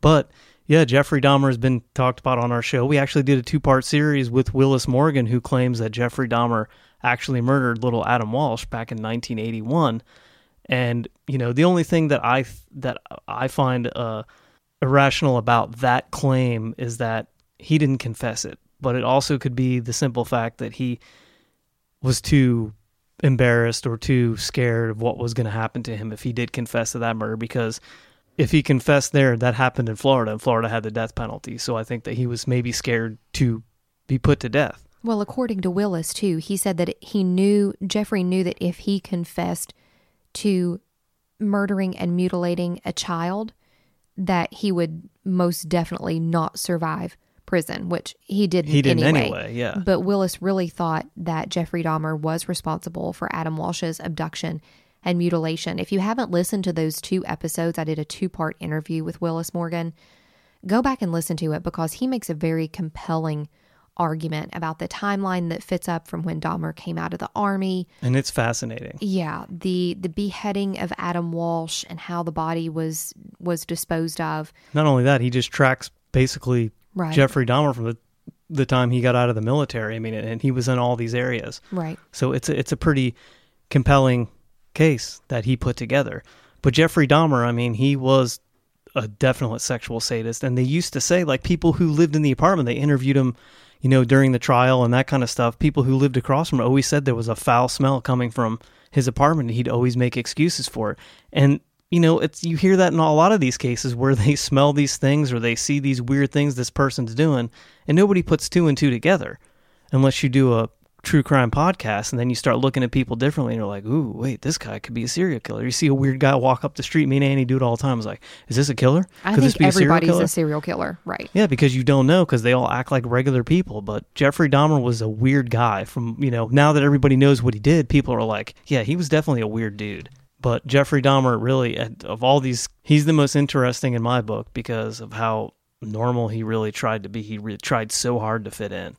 [SPEAKER 5] But yeah, Jeffrey Dahmer has been talked about on our show. We actually did a two part series with Willis Morgan, who claims that Jeffrey Dahmer actually murdered little Adam Walsh back in 1981. And you know, the only thing that I that I find uh, irrational about that claim is that he didn't confess it, but it also could be the simple fact that he was too embarrassed or too scared of what was going to happen to him if he did confess to that murder because if he confessed there that happened in Florida and Florida had the death penalty so I think that he was maybe scared to be put to death.
[SPEAKER 1] Well, according to Willis too, he said that he knew Jeffrey knew that if he confessed to murdering and mutilating a child that he would most definitely not survive prison, which he didn't.
[SPEAKER 5] He didn't
[SPEAKER 1] anyway.
[SPEAKER 5] anyway, yeah.
[SPEAKER 1] But Willis really thought that Jeffrey Dahmer was responsible for Adam Walsh's abduction and mutilation. If you haven't listened to those two episodes, I did a two part interview with Willis Morgan. Go back and listen to it because he makes a very compelling argument about the timeline that fits up from when Dahmer came out of the army.
[SPEAKER 5] And it's fascinating.
[SPEAKER 1] Yeah, the the beheading of Adam Walsh and how the body was was disposed of.
[SPEAKER 5] Not only that, he just tracks basically
[SPEAKER 1] Right.
[SPEAKER 5] Jeffrey Dahmer from the the time he got out of the military. I mean, and he was in all these areas.
[SPEAKER 1] Right.
[SPEAKER 5] So it's a, it's a pretty compelling case that he put together. But Jeffrey Dahmer, I mean, he was a definite sexual sadist, and they used to say like people who lived in the apartment, they interviewed him, you know, during the trial and that kind of stuff. People who lived across from him always said there was a foul smell coming from his apartment. He'd always make excuses for it, and you know, it's you hear that in a lot of these cases where they smell these things or they see these weird things this person's doing, and nobody puts two and two together unless you do a true crime podcast and then you start looking at people differently and you're like, ooh, wait, this guy could be a serial killer. You see a weird guy walk up the street, me and Annie do it all the time. It's like, is this a killer?
[SPEAKER 1] I
[SPEAKER 5] Could
[SPEAKER 1] think
[SPEAKER 5] be a serial
[SPEAKER 1] everybody's a serial killer, right?
[SPEAKER 5] Yeah, because you don't know because they all act like regular people. But Jeffrey Dahmer was a weird guy. From you know, now that everybody knows what he did, people are like, yeah, he was definitely a weird dude. But Jeffrey Dahmer, really, eh, of all these, he's the most interesting in my book because of how normal he really tried to be. He re- tried so hard to fit in,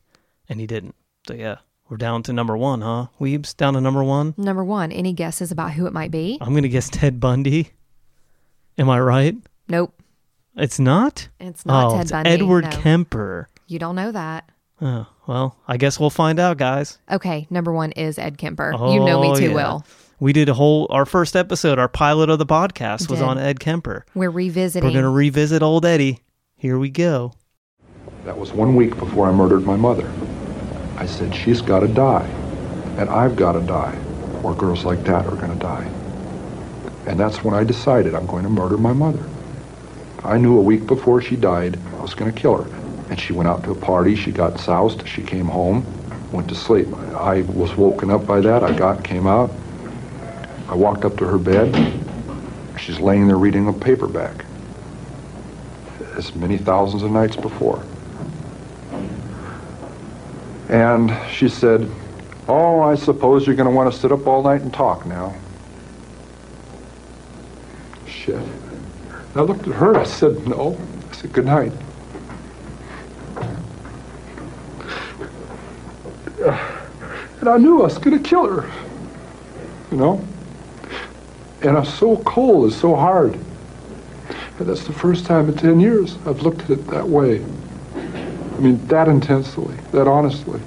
[SPEAKER 5] and he didn't. So yeah, we're down to number one, huh? Weebs down to number one.
[SPEAKER 1] Number one, any guesses about who it might be?
[SPEAKER 5] I'm gonna guess Ted Bundy. Am I right?
[SPEAKER 1] Nope.
[SPEAKER 5] It's not.
[SPEAKER 1] It's not
[SPEAKER 5] oh,
[SPEAKER 1] Ted
[SPEAKER 5] it's
[SPEAKER 1] Bundy,
[SPEAKER 5] Edward
[SPEAKER 1] no.
[SPEAKER 5] Kemper.
[SPEAKER 1] You don't know that.
[SPEAKER 5] Oh, well, I guess we'll find out, guys.
[SPEAKER 1] Okay, number one is Ed Kemper. you oh, know me
[SPEAKER 5] Oh,
[SPEAKER 1] too
[SPEAKER 5] yeah.
[SPEAKER 1] well.
[SPEAKER 5] We did a whole our first episode, our pilot of the podcast was on Ed Kemper.
[SPEAKER 1] We're revisiting.
[SPEAKER 5] We're going to revisit old Eddie. Here we go.
[SPEAKER 14] That was one week before I murdered my mother. I said, she's got to die, and I've got to die, or girls like that are going to die. And that's when I decided I'm going to murder my mother. I knew a week before she died I was going to kill her. And she went out to a party, she got soused, she came home, went to sleep. I was woken up by that. I got, came out. I walked up to her bed. She's laying there reading a paperback, as many thousands of nights before. And she said, Oh, I suppose you're going to want to sit up all night and talk now. Shit. And I looked at her. I said, No. I said, Good night. And I knew I was going to kill her. You know? And I'm so cold, it's so hard. And that's the first time in 10 years I've looked at it that way. I mean, that intensely, that honestly.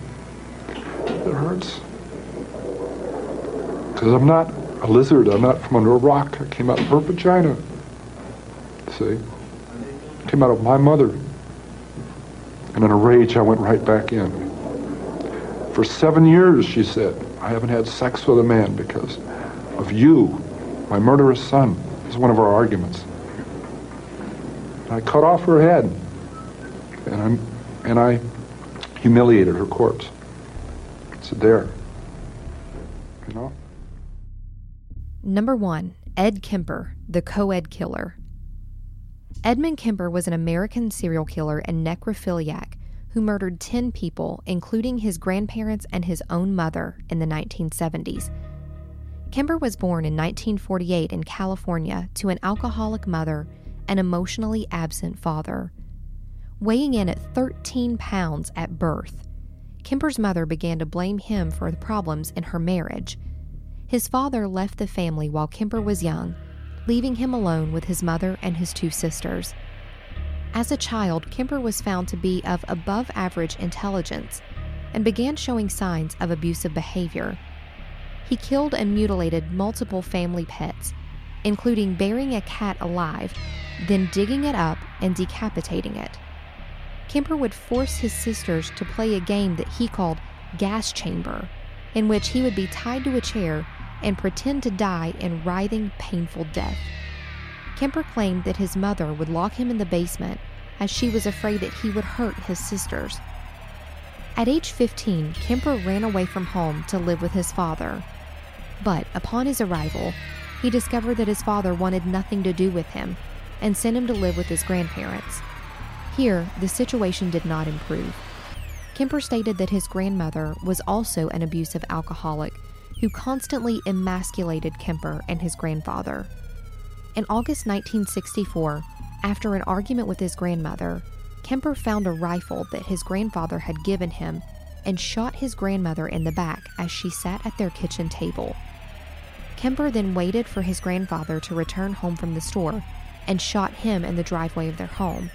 [SPEAKER 14] It hurts. Because I'm not a lizard. I'm not from under a rock. I came out of her vagina. See? Came out of my mother. And in a rage, I went right back in. For seven years, she said, I haven't had sex with a man because of you, my murderous son. This is one of our arguments. I cut off her head. And I'm and I humiliated her corpse. It's there. You know?
[SPEAKER 1] Number one, Ed Kemper, the co ed killer. Edmund Kemper was an American serial killer and necrophiliac who murdered 10 people, including his grandparents and his own mother, in the 1970s. Kemper was born in 1948 in California to an alcoholic mother and emotionally absent father. Weighing in at 13 pounds at birth, Kemper's mother began to blame him for the problems in her marriage. His father left the family while Kemper was young, leaving him alone with his mother and his two sisters. As a child, Kemper was found to be of above average intelligence and began showing signs of abusive behavior. He killed and mutilated multiple family pets, including burying a cat alive, then digging it up and decapitating it. Kemper would force his sisters to play a game that he called gas chamber, in which he would be tied to a chair and pretend to die in writhing, painful death. Kemper claimed that his mother would lock him in the basement as she was afraid that he would hurt his sisters. At age 15, Kemper ran away from home to live with his father. But upon his arrival, he discovered that his father wanted nothing to do with him and sent him to live with his grandparents. Here, the situation did not improve. Kemper stated that his grandmother was also an abusive alcoholic who constantly emasculated Kemper and his grandfather. In August 1964, after an argument with his grandmother, Kemper found a rifle that his grandfather had given him and shot his grandmother in the back as she sat at their kitchen table. Kemper then waited for his grandfather to return home from the store and shot him in the driveway of their home.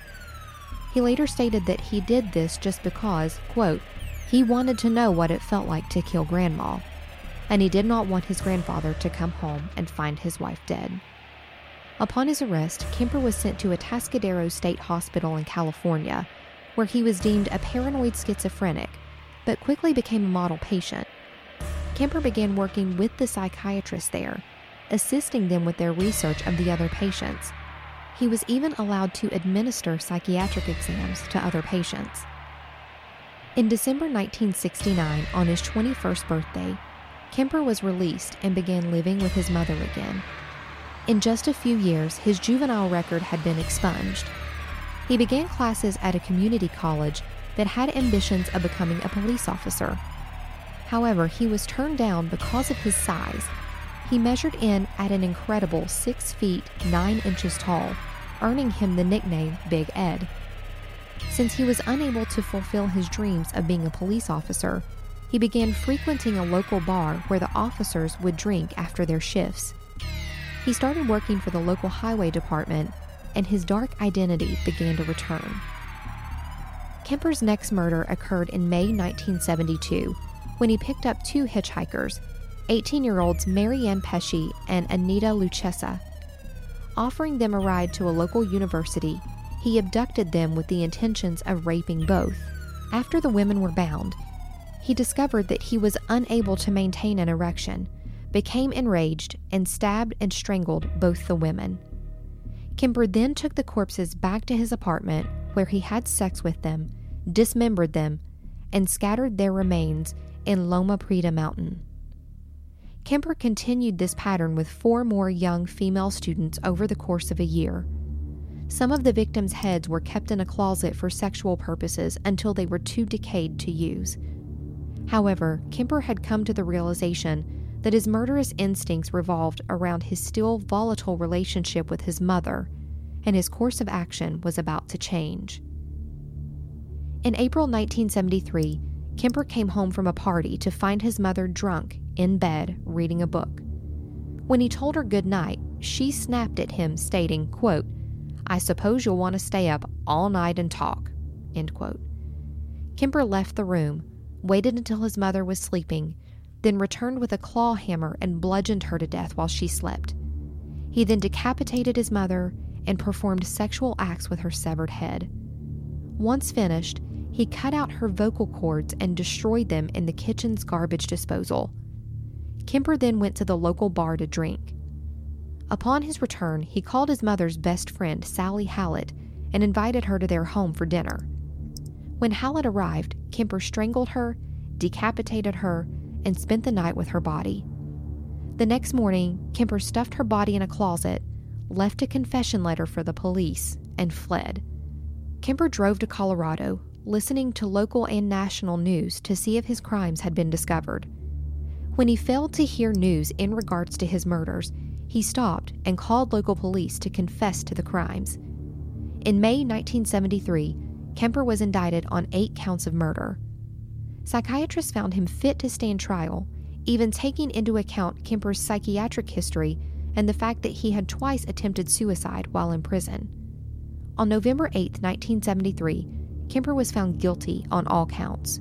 [SPEAKER 1] He later stated that he did this just because, quote, he wanted to know what it felt like to kill grandma, and he did not want his grandfather to come home and find his wife dead. Upon his arrest, Kemper was sent to Atascadero State Hospital in California, where he was deemed a paranoid schizophrenic, but quickly became a model patient. Kemper began working with the psychiatrists there, assisting them with their research of the other patients. He was even allowed to administer psychiatric exams to other patients. In December 1969, on his 21st birthday, Kemper was released and began living with his mother again. In just a few years, his juvenile record had been expunged. He began classes at a community college that had ambitions of becoming a police officer. However, he was turned down because of his size. He measured in at an incredible 6 feet 9 inches tall, earning him the nickname Big Ed. Since he was unable to fulfill his dreams of being a police officer, he began frequenting a local bar where the officers would drink after their shifts. He started working for the local highway department, and his dark identity began to return. Kemper's next murder occurred in May 1972 when he picked up two hitchhikers, 18 year olds Marianne Pesce and Anita Luchessa. Offering them a ride to a local university, he abducted them with the intentions of raping both. After the women were bound, he discovered that he was unable to maintain an erection, became enraged, and stabbed and strangled both the women. Kemper then took the corpses back to his apartment where he had sex with them, dismembered them, and scattered their remains in Loma Prieta Mountain. Kemper continued this pattern with four more young female students over the course of a year. Some of the victims' heads were kept in a closet for sexual purposes until they were too decayed to use. However, Kemper had come to the realization that his murderous instincts revolved around his still volatile relationship with his mother, and his course of action was about to change. In April 1973, Kemper came home from a party to find his mother drunk in bed reading a book. When he told her good night, she snapped at him, stating, quote, I suppose you'll want to stay up all night and talk. End quote. Kemper left the room, waited until his mother was sleeping, then returned with a claw hammer and bludgeoned her to death while she slept. He then decapitated his mother and performed sexual acts with her severed head. Once finished, he cut out her vocal cords and destroyed them in the kitchen's garbage disposal. Kemper then went to the local bar to drink. Upon his return, he called his mother's best friend, Sally Hallett, and invited her to their home for dinner. When Hallett arrived, Kemper strangled her, decapitated her, and spent the night with her body. The next morning, Kemper stuffed her body in a closet, left a confession letter for the police, and fled. Kemper drove to Colorado, listening to local and national news to see if his crimes had been discovered. When he failed to hear news in regards to his murders, he stopped and called local police to confess to the crimes. In May 1973, Kemper was indicted on eight counts of murder. Psychiatrists found him fit to stand trial, even taking into account Kemper's psychiatric history and the fact that he had twice attempted suicide while in prison. On November 8, 1973, Kemper was found guilty on all counts.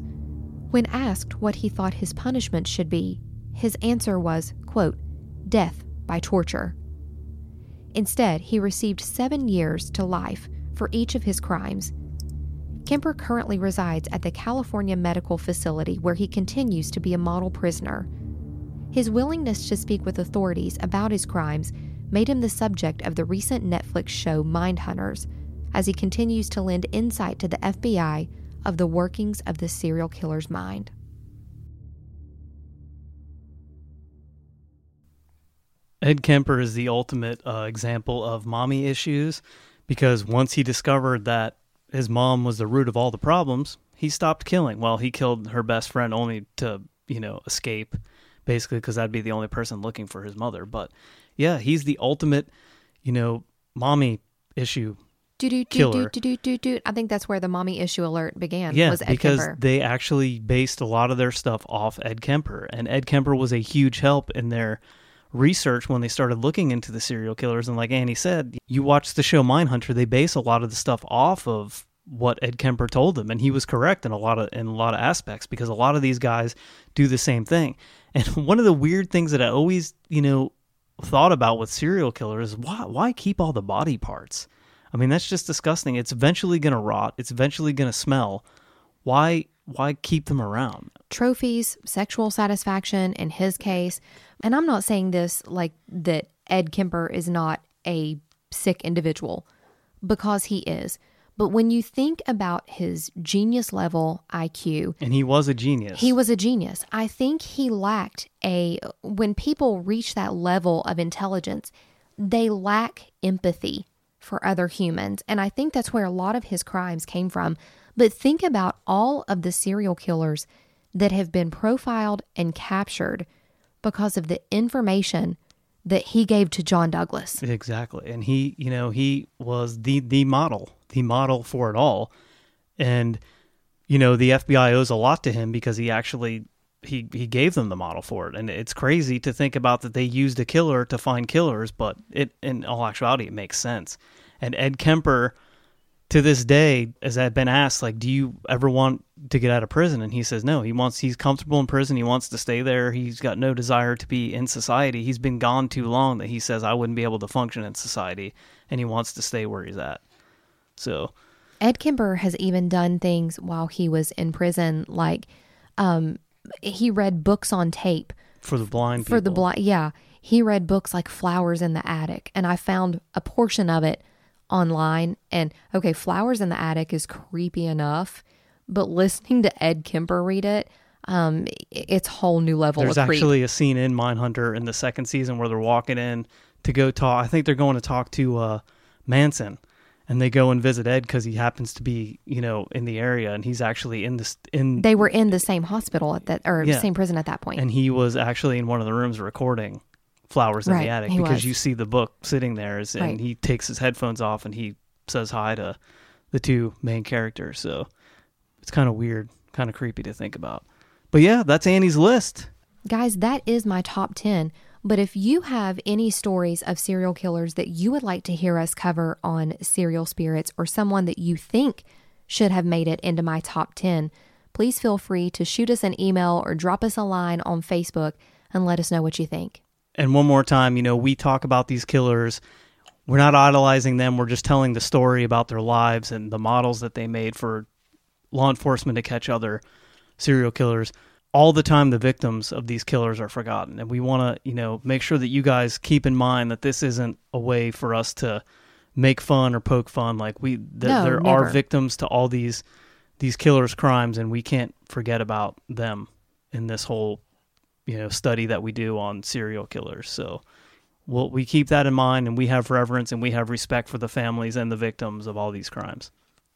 [SPEAKER 1] When asked what he thought his punishment should be, his answer was, quote, death by torture. Instead, he received seven years to life for each of his crimes. Kemper currently resides at the California Medical Facility where he continues to be a model prisoner. His willingness to speak with authorities about his crimes made him the subject of the recent Netflix show Mindhunters, as he continues to lend insight to the FBI of the workings of the serial killer's mind.
[SPEAKER 5] Ed Kemper is the ultimate uh, example of mommy issues because once he discovered that his mom was the root of all the problems, he stopped killing. Well, he killed her best friend only to, you know, escape, basically, because that'd be the only person looking for his mother. But yeah, he's the ultimate, you know, mommy issue killer.
[SPEAKER 1] I think that's where the mommy issue alert began.
[SPEAKER 5] Yeah,
[SPEAKER 1] was Ed
[SPEAKER 5] because
[SPEAKER 1] Kemper.
[SPEAKER 5] they actually based a lot of their stuff off Ed Kemper, and Ed Kemper was a huge help in their research when they started looking into the serial killers. And like Annie said, you watch the show Mindhunter, they base a lot of the stuff off of what Ed Kemper told them, and he was correct in a lot of in a lot of aspects because a lot of these guys do the same thing. And one of the weird things that I always, you know, thought about with serial killers is why why keep all the body parts? I mean, that's just disgusting. It's eventually going to rot. It's eventually going to smell. Why why keep them around?
[SPEAKER 1] trophies, sexual satisfaction in his case. And I'm not saying this like that Ed Kemper is not a sick individual because he is. But when you think about his genius level IQ,
[SPEAKER 5] And he was a genius.
[SPEAKER 1] he was a genius. I think he lacked a, when people reach that level of intelligence, they lack empathy for other humans. And I think that's where a lot of his crimes came from. But think about all of the serial killers that have been profiled and captured because of the information that he gave to John Douglas.
[SPEAKER 5] Exactly. And he, you know, he was the the model, the model for it all. And you know, the FBI owes a lot to him because he actually he he gave them the model for it. And it's crazy to think about that they used a killer to find killers, but it in all actuality it makes sense. And Ed Kemper to this day, as I've been asked, like, do you ever want to get out of prison? And he says no. He wants he's comfortable in prison. He wants to stay there. He's got no desire to be in society. He's been gone too long that he says I wouldn't be able to function in society, and he wants to stay where he's at. So
[SPEAKER 1] Ed Kemper has even done things while he was in prison, like um, he read books on tape
[SPEAKER 5] for the blind people.
[SPEAKER 1] for the blind. Yeah, he read books like Flowers in the Attic, and I found a portion of it online. And okay, Flowers in the Attic is creepy enough, but listening to Ed Kemper read it, um, it's whole new level
[SPEAKER 5] There's
[SPEAKER 1] of creep.
[SPEAKER 5] actually a scene in Mindhunter in the second season where they're walking in to go talk. I think they're going to talk to uh, Manson, and they go and visit Ed because he happens to be, you know, in the area, and he's actually in this in
[SPEAKER 1] they were in the same hospital at that, or
[SPEAKER 5] Yeah.
[SPEAKER 1] same prison at that point.
[SPEAKER 5] and he was actually in one of the rooms recording flowers in
[SPEAKER 1] Right,
[SPEAKER 5] the attic because
[SPEAKER 1] was.
[SPEAKER 5] you see the book sitting there and
[SPEAKER 1] Right.
[SPEAKER 5] he takes his headphones off and he says hi to the two main characters so it's kind of weird kind of creepy to think about but yeah that's annie's list
[SPEAKER 1] Guys, that is my top 10. But if you have any stories of serial killers that you would like to hear us cover on Serial Spirits or someone that you think should have made it into my top 10, please feel free to shoot us an email or drop us a line on Facebook and let us know what you think.
[SPEAKER 5] and one more time you know we talk about these killers. We're not idolizing them. We're just telling the story about their lives and the models that they made for law enforcement to catch other serial killers all the time the victims of these killers are forgotten. And we want to you know make sure that you guys keep in mind that this isn't a way for us to make fun or poke fun. Like we th-
[SPEAKER 1] No,
[SPEAKER 5] there
[SPEAKER 1] never.
[SPEAKER 5] are victims to all these these killers crimes and we can't forget about them in this whole you know study that we do on serial killers. So we'll, we keep that in mind and we have reverence and we have respect for the families and the victims of all these crimes.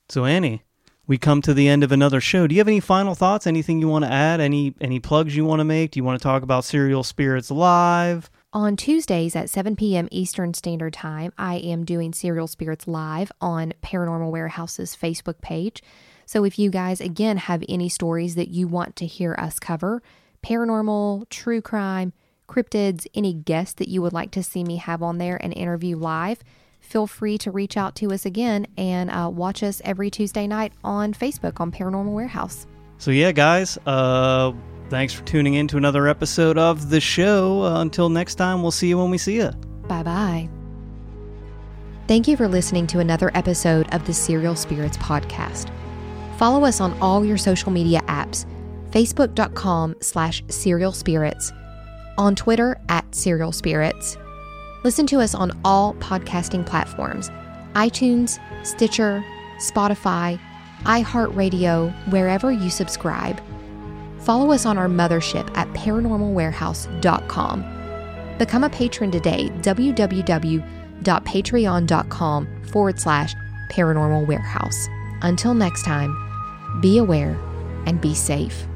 [SPEAKER 5] So annie we come to the end of another show do you have any final thoughts anything you want to add any any plugs you want to make do you want to talk about serial spirits live
[SPEAKER 1] On Tuesdays at 7 p.m. Eastern Standard Time, I am doing Serial Spirits Live on Paranormal Warehouse's Facebook page. So if you guys, again, have any stories that you want to hear us cover, paranormal, true crime, cryptids, any guests that you would like to see me have on there and interview live, feel free to reach out to us again and uh, watch us every Tuesday night on Facebook on Paranormal Warehouse.
[SPEAKER 5] so yeah guys uh thanks for tuning in to another episode of the show uh, until next time we'll see you when we see you
[SPEAKER 1] Bye bye. Thank you for listening to another episode of the Serial Spirits podcast. Follow us on all your social media apps facebook.com slash serial spirits, on Twitter at serial spirits. Listen to us on all podcasting platforms iTunes, Stitcher, Spotify, iHeartRadio, wherever you subscribe. Follow us on our mothership at paranormalwarehouse.com. Become a patron today, www.patreon.com forward slash paranormal warehouse. Until next time, be aware and be safe.